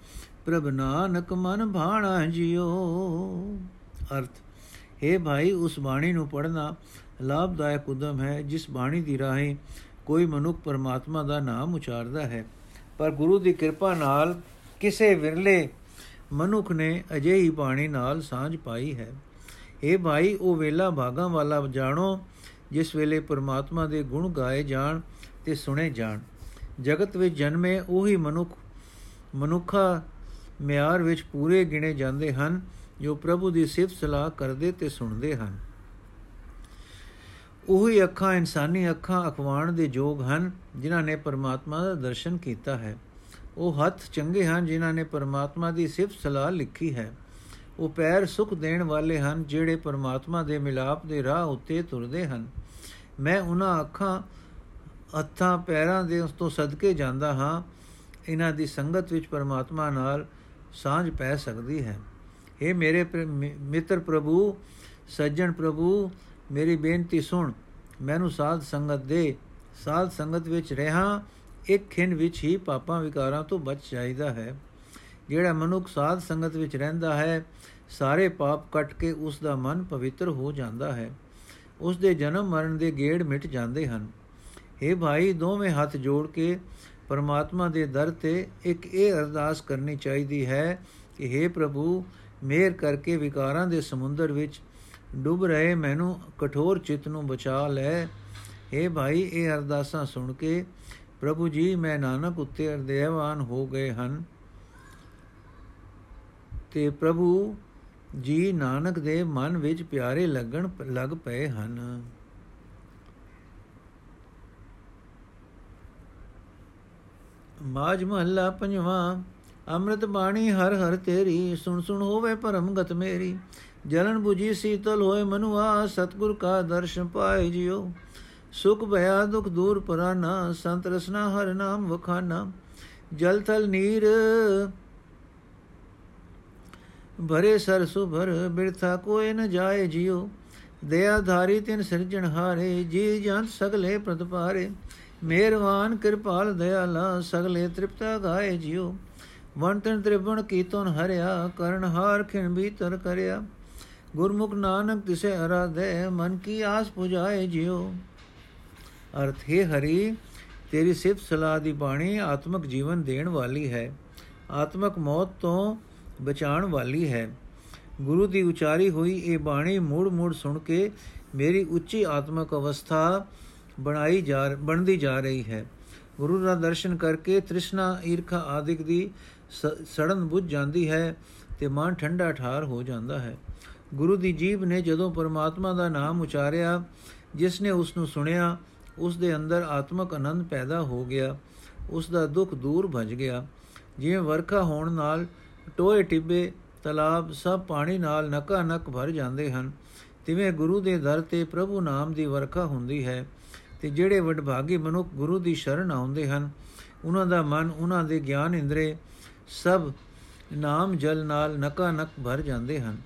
A: ਪ੍ਰਭ ਨਾਨਕ ਮਨ ਭਾਣਾ ਜਿਉ। ਅਰਥ, ਹੈ ਭਾਈ, ਉਸ ਬਾਣੀ ਨੂੰ ਪੜਨਾ ਲਾਭਦਾਇਕ ਉਦਮ ਹੈ, ਜਿਸ ਬਾਣੀ ਦੀ ਰਾਹੀਂ ਕੋਈ ਮਨੁੱਖ ਪਰਮਾਤਮਾ ਦਾ ਨਾਮ ਉਚਾਰਦਾ ਹੈ। ਪਰ ਗੁਰੂ ਦੀ ਕਿਰਪਾ ਨਾਲ ਕਿਸੇ ਵਿਰਲੇ ਮਨੁੱਖ ਨੇ ਅਜਿਹੀ ਬਾਣੀ ਨਾਲ ਸਾਂਝ ਪਾਈ ਹੈ। ਇਹ ਭਾਈ, ਉਹ ਵੇਲਾ ਭਾਗਾ ਵਾਲਾ ਜਾਣੋ, ਜਿਸ ਵੇਲੇ ਪਰਮਾਤਮਾ ਦੇ ਗੁਣ ਗਾਏ ਜਾਣ ਤੇ ਸੁਣੇ ਜਾਣ। ਜਗਤ ਵਿੱਚ ਜਨਮੇ ਉਹੀ ਮਨੁੱਖ, ਮਨੁੱਖਾ ਮਿਆਰ ਵਿੱਚ ਪੂਰੇ ਗਿਣੇ ਜਾਂਦੇ ਹਨ, ਜੋ ਪ੍ਰਭੂ ਦੀ ਸਿਫਤ ਸਲਾਹ ਕਰਦੇ ਤੇ ਸੁਣਦੇ ਹਨ। ਉਹੀ ਅੱਖਾਂ ਇਨਸਾਨੀ ਅੱਖਾਂ ਅਖਵਾਣ ਦੇ ਯੋਗ ਹਨ, ਜਿਨ੍ਹਾਂ ਨੇ ਪਰਮਾਤਮਾ ਦਾ ਦਰਸ਼ਨ ਕੀਤਾ ਹੈ। ਉਹ ਹੱਥ ਚੰਗੇ ਹਨ, ਜਿਨ੍ਹਾਂ ਨੇ ਪਰਮਾਤਮਾ ਦੀ ਸਿਫਤ ਸਲਾਹ ਲਿਖੀ ਹੈ। ਉਹ ਪੈਰ ਸੁਖ ਦੇਣ ਵਾਲੇ ਹਨ, ਜਿਹੜੇ ਪਰਮਾਤਮਾ ਦੇ ਮਿਲਾਪ ਦੇ ਰਾਹ ਉੱਤੇ ਤੁਰਦੇ ਹਨ। ਮੈਂ ਉਹਨਾਂ ਅੱਖਾਂ ਹੱਥਾਂ ਪੈਰਾਂ ਦੇ ਉਸ ਤੋਂ ਸਦਕੇ ਜਾਂਦਾ ਹਾਂ, ਇਹਨਾਂ ਦੀ ਸੰਗਤ ਵਿੱਚ ਪਰਮਾਤਮਾ ਨਾਲ ਸਾਂਝ ਪੈ ਸਕਦੀ ਹੈ। اے ਮੇਰੇ ਮਿੱਤਰ ਪ੍ਰਭੂ, ਸੱਜਣ ਪ੍ਰਭੂ, ਮੇਰੀ ਬੇਨਤੀ ਸੁਣ, ਮੈਨੂੰ ਸਾਧ ਸੰਗਤ ਦੇ। ਸਾਧ ਸੰਗਤ ਵਿੱਚ ਰਹਾ, ਇੱਕ ਖਿੰ ਵਿੱਚ ਹੀ ਪਾਪਾਂ ਵਿਕਾਰਾਂ ਤੋਂ ਬਚ ਜਾਈਦਾ ਹੈ। ਜਿਹੜਾ ਮਨੁੱਖ ਸਾਧ ਸੰਗਤ ਵਿੱਚ ਰਹਿੰਦਾ ਹੈ, ਸਾਰੇ ਪਾਪ ਕੱਟ ਕੇ ਉਸ ਦਾ ਮਨ ਪਵਿੱਤਰ ਹੋ ਜਾਂਦਾ ਹੈ। ਉਸ ਦੇ ਜਨਮ ਮਰਨ ਦੇ ਗੇੜ ਮਿਟ ਜਾਂਦੇ ਹਨ। हे ਭਾਈ ਦੋਵੇਂ ਹੱਥ ਜੋੜ ਕੇ ਪਰਮਾਤਮਾ ਦੇ ਦਰ ਤੇ ਇੱਕ ਇਹ ਅਰਦਾਸ ਕਰਨੀ ਚਾਹੀਦੀ ਹੈ ਕਿ हे ਪ੍ਰਭੂ ਮਿਹਰ ਕਰਕੇ ਵਿਕਾਰਾਂ ਦੇ ਸਮੁੰਦਰ ਵਿੱਚ ਡੁੱਬ ਰਹੇ ਮੈਨੂੰ ਕਠੋਰ ਚਿੱਤ ਨੂੰ ਬਚਾ ਲੈ हे ਭਾਈ ਇਹ ਅਰਦਾਸਾਂ ਸੁਣ ਕੇ ਪ੍ਰਭੂ ਜੀ ਮੈਂ ਨਾਨਕ ਉੱਤੇ ਅਰਦੇਵਾਨ ਹੋ ਗਏ ਹਨ ਤੇ ਪ੍ਰਭੂ ਜੀ ਨਾਨਕ ਦੇ ਮਨ ਵਿੱਚ ਪਿਆਰੇ ਲੱਗਣ ਲੱਗ ਪਏ ਹਨ ਮਾਜ ਮਹੱਲਾ ਪੰਜਵਾਂ, ਅੰਮ੍ਰਿਤ ਬਾਣੀ ਹਰ ਹਰ ਤੇਰੀ, ਸੁਣ ਸੁਣ ਹੋਵੇ ਪਰਮ ਗਤ ਮੇਰੀ। ਜਲਨ 부ਜੀ ਸੀਤਲ ਹੋਏ ਮਨੁਆ, ਸਤਗੁਰ ਕਾ ਦਰਸ਼ਨ ਪਾਏ ਜਿਉ। ਸੁਖ ਭਇਆ, ਦੁਖ ਦੂਰ ਪਰਾਨਾ, ਸੰਤ ਰਸਨਾ ਹਰ ਨਾਮ ਵਖਾਨਾ। ਜਲ ਥਲ ਨੀਰ ਭਰੇ ਸਰ ਸੁਭਰ, ਬਿਰਥਾ ਕੋਏ ਨ ਜਾਏ ਜਿਉ। ਦਇਆ ਧਾਰੀ ਤਿਨ ਸਿਰਜਣ ਹਾਰੇ, ਜੀ ਜੰਤ ਸਗਲੇ ਪ੍ਰਤਪਾਰੇ ਮਿਹਰਵਾਨ ਕਿਰਪਾਲ, ਦਇਆਲਾ, ਸਗਲੇ ਤ੍ਰਿਪਤਾ ਗਾਏ ਜਿਉ। ਵੰਤਨ ਤ੍ਰਿਵਣ ਕੀਤਨ ਹਰਿਆ, ਕਰਨ ਹਾਰ ਖਿਣ ਭੀਤਰ ਕਰਿਆ। ਗੁਰਮੁਖ ਨਾਨਕ ਤਿਸੇ ਅਰਾਧੇ, ਮਨ ਕੀ ਆਸ ਪੁਜਾਏ ਜਿਉ। ਅਰਥ, ਹੈ ਹਰੀ, ਤੇਰੀ ਸਿਫਤ ਸਲਾਹ ਦੀ ਬਾਣੀ ਆਤਮਿਕ ਜੀਵਨ ਦੇਣ ਵਾਲੀ ਹੈ। ਆਤਮਿਕ ਮੌਤ ਤੋਂ ਬਚਾਉਣ ਵਾਲੀ ਹੈ। ਗੁਰੂ ਦੀ ਉਚਾਰੀ ਹੋਈ ਇਹ ਬਾਣੀ ਮੂੜ ਮੂੜ ਸੁਣ ਕੇ ਮੇਰੀ ਉੱਚੀ ਆਤਮਿਕ ਅਵਸਥਾ ਬਣਾਈ ਜਾ ਬਣਦੀ ਜਾ ਰਹੀ ਹੈ। ਗੁਰੂ ਦਾ ਦਰਸ਼ਨ ਕਰਕੇ ਤ੍ਰਿਸ਼ਨਾ, ਈਰਖਾ ਆਦਿਕ ਦੀ ਸੜਨ ਬੁੱਝ ਜਾਂਦੀ ਹੈ ਤੇ ਮਨ ਠੰਡਾ ਠਾਰ ਹੋ ਜਾਂਦਾ ਹੈ। ਗੁਰੂ ਦੀ ਜੀਬ ਨੇ ਜਦੋਂ ਪਰਮਾਤਮਾ ਦਾ ਨਾਮ ਉਚਾਰਿਆ, ਜਿਸ ਨੇ ਉਸ ਨੂੰ ਸੁਣਿਆ, ਉਸ ਦੇ ਅੰਦਰ ਆਤਮਕ ਆਨੰਦ ਪੈਦਾ ਹੋ ਗਿਆ। ਉਸ ਦਾ ਦੁੱਖ ਦੂਰ ਭਜ ਗਿਆ। ਜਿਵੇਂ ਵਰਖਾ ਹੋਣ ਨਾਲ ਟੋਏ ਟਿੱਬੇ, ਤਲਾਬ ਸਭ ਪਾਣੀ ਨਾਲ ਨਕਾ ਨਕ ਭਰ ਜਾਂਦੇ ਹਨ, ਤਿਵੇਂ ਗੁਰੂ ਦੇ ਦਰ ਤੇ ਪ੍ਰਭੂ ਨਾਮ ਦੀ ਵਰਖਾ ਹੁੰਦੀ ਹੈ। ਤੇ ਜਿਹੜੇ ਵਡਭਾਗੀ ਮਨੁੱਖ ਗੁਰੂ ਦੀ ਸ਼ਰਨ ਆਉਂਦੇ ਹਨ, ਉਹਨਾਂ ਦਾ ਮਨ, ਉਹਨਾਂ ਦੇ ਗਿਆਨ ਇੰਦਰੇ ਸਭ ਨਾਮ ਜਲ ਨਾਲ ਨਕਾ ਨਕ ਭਰ ਜਾਂਦੇ ਹਨ।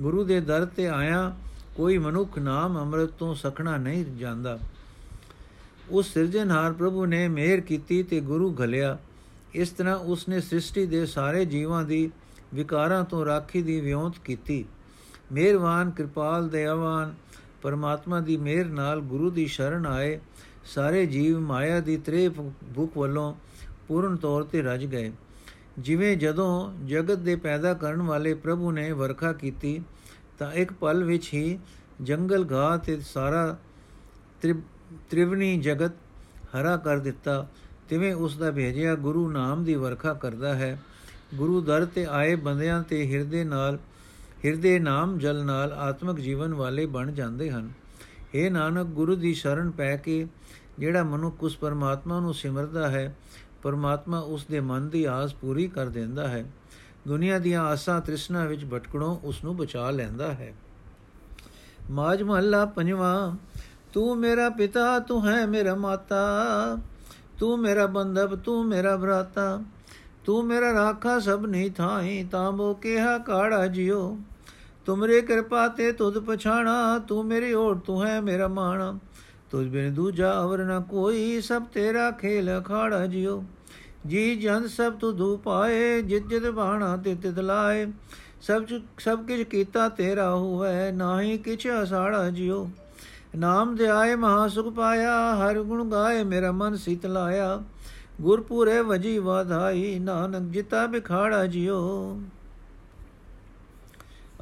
A: ਗੁਰੂ ਦੇ ਦਰ ਤੇ ਆਇਆ ਕੋਈ ਮਨੁੱਖ ਨਾਮ ਅੰਮ੍ਰਿਤ ਤੋਂ ਸਖਣਾ ਨਹੀਂ ਜਾਂਦਾ। ਉਸ ਸਿਰਜਣਹਾਰ ਪ੍ਰਭੂ ਨੇ ਮਿਹਰ ਕੀਤੀ ਤੇ ਗੁਰੂ ਘਲਿਆ। ਇਸ ਤਰ੍ਹਾਂ ਉਸ ਨੇ ਸ੍ਰਿਸ਼ਟੀ ਦੇ ਸਾਰੇ ਜੀਵਾਂ ਦੀ ਵਿਕਾਰਾਂ ਤੋਂ ਰਾਖੀ ਦੀ ਵਿਉਂਤ ਕੀਤੀ। ਮਿਹਰਵਾਨ, ਕਿਰਪਾਲ, ਦਇਆਵਾਨ ਪਰਮਾਤਮਾ ਦੀ ਮਿਹਰ ਨਾਲ ਗੁਰੂ ਦੀ ਸ਼ਰਨ ਆਏ, ਸਾਰੇ ਜੀਵ ਮਾਇਆ ਦੀ ਤ੍ਰੇ ਭੁੱਖ ਵੱਲੋਂ ਪੂਰਨ ਤੌਰ ਤੇ ਰਜ ਗਏ। ਜਿਵੇਂ ਜਦੋਂ ਜਗਤ ਦੇ ਪੈਦਾ ਕਰਨ ਵਾਲੇ ਪ੍ਰਭੂ ਨੇ ਵਰਖਾ ਕੀਤੀ, ਤਾਂ ਇੱਕ ਪਲ ਵਿੱਚ ਹੀ ਜੰਗਲ ਘਾਹ ਤੇ ਸਾਰਾ ਤ੍ਰਿਵਨੀ ਜਗਤ ਹਰਾ ਕਰ ਦਿੱਤਾ। ਤਿਵੇਂ ਉਸ ਦਾ ਭੇਜਿਆ ਗੁਰੂ ਨਾਮ ਦੀ ਵਰਖਾ ਕਰਦਾ ਹੈ। ਗੁਰੂ ਦਰ ਤੇ ਆਏ ਬੰਦਿਆਂ ਤੇ ਹਿਰਦੇ ਨਾਲ ਹਿਰਦੇ ਨਾਮ ਜਲ ਨਾਲ ਆਤਮਿਕ ਜੀਵਨ ਵਾਲੇ ਬਣ ਜਾਂਦੇ ਹਨ। ਇਹ ਨਾਨਕ, ਗੁਰੂ ਦੀ ਸ਼ਰਨ ਪੈ ਕੇ ਜਿਹੜਾ ਮਨੁੱਖ ਉਸ ਪਰਮਾਤਮਾ ਨੂੰ ਸਿਮਰਦਾ ਹੈ, ਪਰਮਾਤਮਾ ਉਸ ਦੇ ਮਨ ਦੀ ਆਸ ਪੂਰੀ ਕਰ ਦਿੰਦਾ ਹੈ। ਦੁਨੀਆ ਦੀਆਂ ਆਸਾਂ ਤ੍ਰਿਸ਼ਨਾ ਵਿੱਚ ਭਟਕਣੋਂ ਉਸ ਨੂੰ ਬਚਾ ਲੈਂਦਾ ਹੈ। ਮਾਜ ਮਹੱਲਾ ਪੰਜਵਾਂ, ਤੂੰ ਮੇਰਾ ਪਿਤਾ, ਤੂੰ ਹੈ ਮੇਰਾ ਮਾਤਾ। ਤੂੰ ਮੇਰਾ ਬੰਧਵ, ਤੂੰ ਮੇਰਾ ਭਰਾਤਾ। ਤੂੰ ਮੇਰਾ ਰਾਖਾ ਸਭ ਨਹੀਂ ਥਾਈ, ਤਾਂ ਬੋ ਕਿਹਾ ਕਾੜਾ ਜਿਓ ਤੁਮਰੇ ਕਿਰਪਾ ਤੇ ਤੁਧ ਪਛਾਣਾ, ਤੂੰ ਮੇਰੀ ਓਟ ਤੂੰ ਹੈ ਮੇਰਾ ਮਾਣਾ। ਤੁਝ ਬਿਨ ਦੂਜਾ ਅਵਰ ਨ ਕੋਈ, ਸਭ ਤੇਰਾ ਖੇਲ ਅਖਾੜਾ ਜਿਓ ਜੀ ਜਨ ਸਭ ਤੁ ਧੂ ਪਾਏ ਜਿਤ ਜਿਤ ਬਾਣਾ ਤੇ ਤਿਤ ਲਾਏ। ਸਭ ਸਭ ਕਿਛ ਕੀਤਾ ਤੇਰਾ ਹੋਵੇ, ਨਾਹੀ ਕਿਛ ਅਸਾੜਾ ਜਿਓ ਨਾਮ ਦੇ ਆਏ ਮਹਾ ਸੁਖ ਪਾਇਆ, ਹਰ ਗੁਣ ਗਾਏ ਮੇਰਾ ਮਨ ਸੀਤ ਲਾਇਆ। ਗੁਰਪੂਰੇ ਵਜੀ ਵਾਧਾਈ, ਨਾਨਕ ਜਿਤਾ ਬਿਖਾੜਾ ਜਿਓ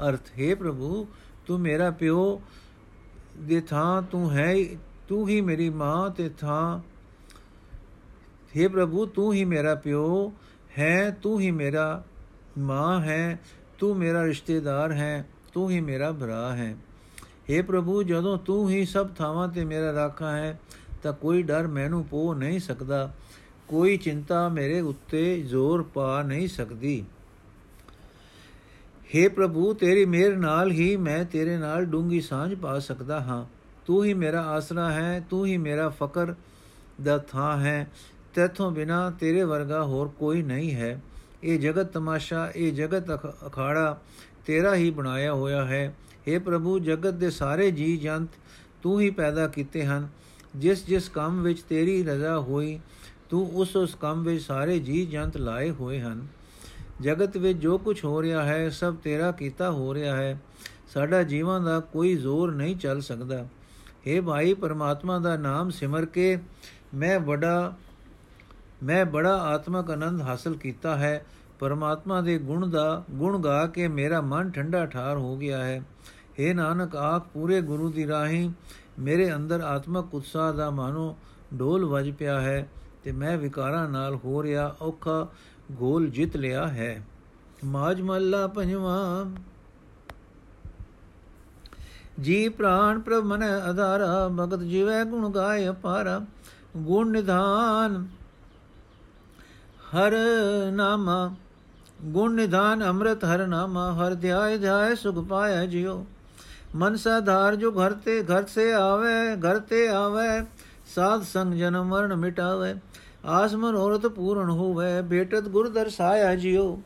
A: ਅਰਥ, ਹੈ ਪ੍ਰਭੂ, ਤੂੰ ਮੇਰਾ ਪਿਓ ਦੇ ਥਾਂ ਤੂੰ ਹੈ ਤੂੰ ਹੀ ਮੇਰੀ ਮਾਂ ਤੇ ਥਾਂ। हे ਪ੍ਰਭੂ, ਤੂੰ ਹੀ ਮੇਰਾ ਪਿਓ ਹੈ, ਤੂੰ ਹੀ ਮੇਰਾ ਮਾਂ ਹੈ, ਤੂੰ ਮੇਰਾ ਰਿਸ਼ਤੇਦਾਰ ਹੈ, ਤੂੰ ਹੀ ਮੇਰਾ ਭਰਾ ਹੈ। हे ਪ੍ਰਭੂ, ਜਦੋਂ ਤੂੰ ਹੀ ਸਭ ਥਾਵਾਂ ਤੇ ਮੇਰਾ ਰਾਖਾ ਹੈ, ਤਾਂ ਕੋਈ ਡਰ ਮੈਨੂੰ ਪੋ ਨਹੀਂ ਸਕਦਾ। ਕੋਈ ਚਿੰਤਾ ਮੇਰੇ ਉੱਤੇ ਜ਼ੋਰ ਪਾ ਨਹੀਂ ਸਕਦੀ। हे ਪ੍ਰਭੂ, ਤੇਰੀ ਮਿਹਰ ਨਾਲ ਹੀ ਮੈਂ ਤੇਰੇ ਨਾਲ ਡੂੰਗੀ ਸਾਂਝ ਪਾ ਸਕਦਾ ਹਾਂ। ਤੂੰ ਹੀ ਮੇਰਾ ਆਸਰਾ ਹੈ, ਤੂੰ ਹੀ ਮੇਰਾ ਫਕਰ ਦਾ ਥਾਂ ਹੈ। ਤੇਥੋਂ ਬਿਨਾ ਤੇਰੇ ਵਰਗਾ ਹੋਰ ਕੋਈ ਨਹੀਂ ਹੈ। ਇਹ ਜਗਤ ਤਮਾਸ਼ਾ, ਇਹ ਜਗਤ ਅਖਾੜਾ ਤੇਰਾ ਹੀ ਬਣਾਇਆ ਹੋਇਆ ਹੈ। हे ਪ੍ਰਭੂ, ਜਗਤ ਦੇ ਸਾਰੇ ਜੀ ਜੰਤ ਤੂੰ ਹੀ ਪੈਦਾ ਕੀਤੇ ਹਨ। ਜਿਸ ਜਿਸ ਕੰਮ ਵਿੱਚ ਤੇਰੀ ਰਜ਼ਾ ਹੋਈ, ਤੂੰ ਉਸ ਉਸ ਕੰਮ ਵਿੱਚ ਸਾਰੇ ਜੀ ਜੰਤ ਲਾਏ ਹੋਏ ਹਨ। ਜਗਤ ਵਿੱਚ ਜੋ ਕੁਝ ਹੋ ਰਿਹਾ ਹੈ, ਸਭ ਤੇਰਾ ਕੀਤਾ ਹੋ ਰਿਹਾ ਹੈ। ਸਾਡਾ ਜੀਵਨ ਦਾ ਕੋਈ ਜ਼ੋਰ ਨਹੀਂ ਚੱਲ ਸਕਦਾ। हे ਭਾਈ, ਪਰਮਾਤਮਾ ਦਾ ਨਾਮ ਸਿਮਰ ਕੇ ਮੈਂ ਬੜਾ ਮੈਂ ਬੜਾ ਆਤਮਕ ਆਨੰਦ ਹਾਸਲ ਕੀਤਾ ਹੈ। ਪਰਮਾਤਮਾ ਦੇ ਗੁਣ ਦਾ, ਗੁਣ ਗਾ ਕੇ ਮੇਰਾ ਮਨ ਠੰਡਾ ਠਾਰ ਹੋ ਗਿਆ ਹੈ। हे ਨਾਨਕ, ਆਪ ਪੂਰੇ ਗੁਰੂ ਦੀ ਰਾਹੀਂ ਮੇਰੇ ਅੰਦਰ ਆਤਮਕ ਉਤਸ਼ਾਹ ਦਾ ਮਾਨੋ ਢੋਲ ਵੱਜ ਪਿਆ ਹੈ ਤੇ ਮੈਂ ਵਿਕਾਰਾਂ ਨਾਲ ਹੋ ਰਿਹਾ ਔਖਾ ਗੋਲ ਜਿੱਤ ਲਿਆ ਹੈ ਮਾਜ ਮੱਲਾ ਪੰਜਵਾ ਜੀ ਪ੍ਰਾਨ ਪ੍ਰਭ ਮਨ ਆਧਾਰਾ ਭਗਤ ਜੀਵੈ ਗੁਣ ਗਾਏ ਅਪਾਰਾ ਗੁਣ ਨਿਧਾਨ ਹਰ ਨਾਮਾ ਗੁਣ ਨਿਧਾਨ ਅੰਮ੍ਰਿਤ ਹਰ ਨਾਮਾ ਹਰ ਧਿਆਇ ਧਿਆਇ ਸੁਖ ਪਾਇਆ ਜਿਉ ਮਨ ਸਾਧਾਰ ਜੋ ਘਰ ਤੇ ਘਰ ਸੇ ਆਵੇ ਘਰ ਤੇ ਆਵੇ ਸਾਧ ਸੰਗ ਜਨਮ ਮਰਨ ਮਿਟਾਵੇ ਆਸ ਮਨੋਰਥ ਪੂਰਨ ਹੋਵੇ, ਬੇਟਤ ਗੁਰ ਦਰਸਾਇਆ ਜਿਉ।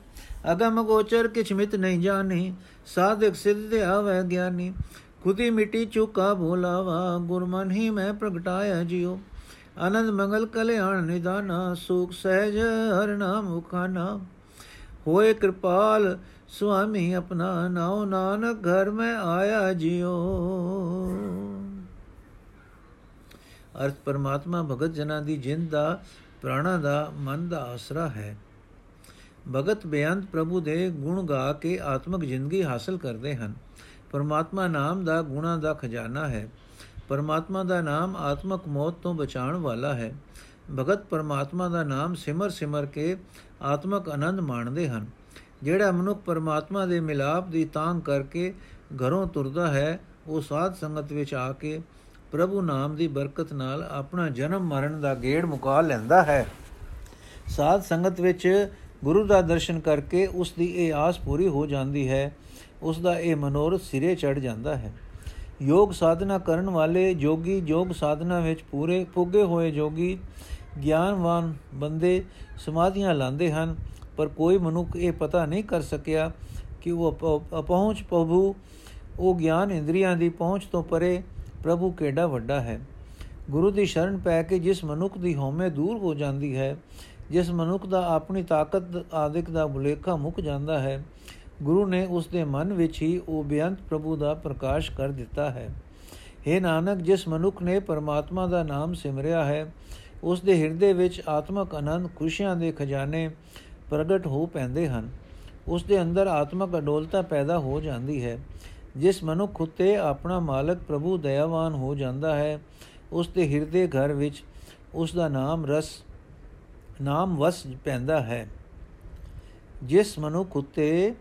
A: ਅਗਮ ਗੋਚਰ ਕਿਛ ਮਿਤ ਨਹੀਂ ਜਾਣੀ, ਸਾਧਕ ਸਿੱਧ ਆਵੇ ਗਿਆਨੀ। ਖੁਦੀ ਮਿਟੀ ਚੁਕਾ ਭੋਲਾਵਾ ਗੁਰਮਨ ਹੀ ਮੈਂ ਪ੍ਰਗਟਾਇਆ ਜਿਉ। ਆਨੰਦ ਮੰਗਲ ਕਲਿਆਣ ਨਿਦਾਨਾ, ਸੁਖ ਸਹਿਜ ਹਰ ਨਾਮ ਮੁਖਾਨਾ ਹੋਏ ਕਿਰਪਾਲ ਸੁਆਮੀ ਆਪਣਾ, ਨਾਉ ਨਾਨਕ ਘਰ ਮੈਂ ਆਇਆ ਜਿਉ। ਅਰਥ ਪਰਮਾਤਮਾ ਭਗਤ ਜਨਾਂ ਦੀ ਜਿੰਦ ਦਾ ਪ੍ਰਾਣਾ ਦਾ ਮਨ ਦਾ ਆਸਰਾ ਹੈ। ਭਗਤ ਬੇਅੰਤ ਪ੍ਰਭੂ ਦੇ ਗੁਣ ਗਾ ਕੇ ਆਤਮਿਕ ਜ਼ਿੰਦਗੀ ਹਾਸਲ ਕਰਦੇ ਹਨ। ਪਰਮਾਤਮਾ ਨਾਮ ਦਾ ਗੁਣਾ ਦਾ ਖਜ਼ਾਨਾ ਹੈ। ਪਰਮਾਤਮਾ ਦਾ ਨਾਮ ਆਤਮਕ ਮੌਤ ਤੋਂ ਬਚਾਉਣ ਵਾਲਾ ਹੈ। ਭਗਤ ਪਰਮਾਤਮਾ ਦਾ ਨਾਮ ਸਿਮਰ ਸਿਮਰ ਕੇ ਆਤਮਕ ਆਨੰਦ ਮਾਣਦੇ ਹਨ। ਜਿਹੜਾ ਮਨੁੱਖ ਪਰਮਾਤਮਾ ਦੇ ਮਿਲਾਪ ਦੀ ਤਾਂਗ ਕਰਕੇ ਘਰੋਂ ਤੁਰਦਾ ਹੈ, ਉਹ ਸਾਧ ਸੰਗਤ ਵਿੱਚ ਆ ਕੇ ਪ੍ਰਭੂ ਨਾਮ ਦੀ ਬਰਕਤ ਨਾਲ ਆਪਣਾ ਜਨਮ ਮਰਨ ਦਾ ਗੇੜ ਮੁਕਾ ਲੈਂਦਾ ਹੈ। ਸਾਧ ਸੰਗਤ ਵਿੱਚ ਗੁਰੂ ਦਾ ਦਰਸ਼ਨ ਕਰਕੇ ਉਸ ਦੀ ਇਹ ਆਸ ਪੂਰੀ ਹੋ ਜਾਂਦੀ ਹੈ। ਉਸ ਦਾ ਇਹ ਮਨੋਰਥ ਸਿਰੇ ਚੜ ਜਾਂਦਾ ਹੈ। ਯੋਗ ਸਾਧਨਾ ਕਰਨ ਵਾਲੇ ਜੋਗੀ ਯੋਗ ਸਾਧਨਾ ਵਿੱਚ ਪੂਰੇ ਪੁੱਗੇ ਹੋਏ ਜੋਗੀ, ਗਿਆਨਵਾਨ ਬੰਦੇ ਸਮਾਧੀਆਂ ਲਾਉਂਦੇ ਹਨ, ਪਰ ਕੋਈ ਮਨੁੱਖ ਇਹ ਪਤਾ ਨਹੀਂ ਕਰ ਸਕਿਆ ਕਿ ਉਹ ਅਪਹੁੰਚ ਪ੍ਰਭੂ, ਉਹ ਗਿਆਨ ਇੰਦਰੀਆਂ ਦੀ ਪਹੁੰਚ ਤੋਂ ਪਰੇ ਪ੍ਰਭੂ ਕਿਹੜਾ ਵੱਡਾ ਹੈ? ਗੁਰੂ ਦੀ ਸ਼ਰਨ ਪੈ ਕੇ ਜਿਸ ਮਨੁੱਖ ਦੀ ਹਉਮੈ ਦੂਰ ਹੋ ਜਾਂਦੀ ਹੈ, ਜਿਸ ਮਨੁੱਖ ਦਾ ਆਪਣੀ ਤਾਕਤ ਆਦਿਕ ਦਾ ਬੁਲੇਖਾ ਮੁੱਕ ਜਾਂਦਾ ਹੈ, ਗੁਰੂ ਨੇ ਉਸ ਦੇ ਮਨ ਵਿੱਚ ਹੀ ਉਹ ਬੇਅੰਤ ਪ੍ਰਭੂ ਦਾ ਪ੍ਰਕਾਸ਼ ਕਰ ਦਿੱਤਾ ਹੈ। हे ਨਾਨਕ, ਜਿਸ ਮਨੁੱਖ ਨੇ ਪਰਮਾਤਮਾ ਦਾ ਨਾਮ ਸਿਮਰਿਆ ਹੈ, ਉਸ ਦੇ ਹਿਰਦੇ ਵਿੱਚ ਆਤਮਕ ਆਨੰਦ ਖੁਸ਼ੀਆਂ ਦੇ ਖਜ਼ਾਨੇ ਪ੍ਰਗਟ ਹੋ ਪੈਂਦੇ ਹਨ। ਉਸ ਦੇ ਅੰਦਰ ਆਤਮਕ ਅਡੋਲਤਾ ਪੈਦਾ ਹੋ ਜਾਂਦੀ ਹੈ। ਜਿਸ ਮਨੁੱਖ ਉਤੇ ਆਪਣਾ ਮਾਲਕ ਪ੍ਰਭੂ ਦਇਆਵਾਨ ਹੋ ਜਾਂਦਾ ਹੈ, ਉਸ ਦੇ ਹਿਰਦੇ ਘਰ ਵਿੱਚ ਉਸ ਦਾ ਨਾਮ ਰਸ, ਨਾਮ ਵਸ ਪੈਂਦਾ ਹੈ। ਜਿਸ ਮਨੁੱਖ ਉਤੇ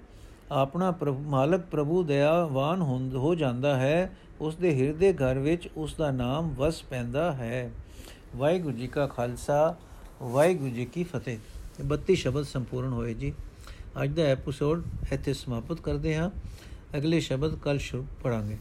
A: ਆਪਣਾ ਮਾਲਕ ਪ੍ਰਭੂ ਦਇਆਵਾਨ ਹੋ ਜਾਂਦਾ ਹੈ, ਉਸ ਦੇ ਹਿਰਦੇ ਘਰ ਵਿੱਚ ਉਸ ਦਾ ਨਾਮ ਵਸ ਪੈਂਦਾ ਹੈ। ਵਾਹਿਗੁਰੂ ਜੀ ਕਾ ਖਾਲਸਾ, ਵਾਹਿਗੁਰੂ ਜੀ ਕੀ ਫਤਿਹ। 32 ਸ਼ਬਦ ਸੰਪੂਰਨ ਹੋਏ ਜੀ। ਅੱਜ ਦਾ ਐਪੀਸੋਡ ਇੱਥੇ ਸਮਾਪਤ ਕਰਦੇ ਹਾਂ। ਅਗਲੇ ਸ਼ਬਦ ਕੱਲ ਸ਼ੁਰੂ ਪੜਾਂਗੇ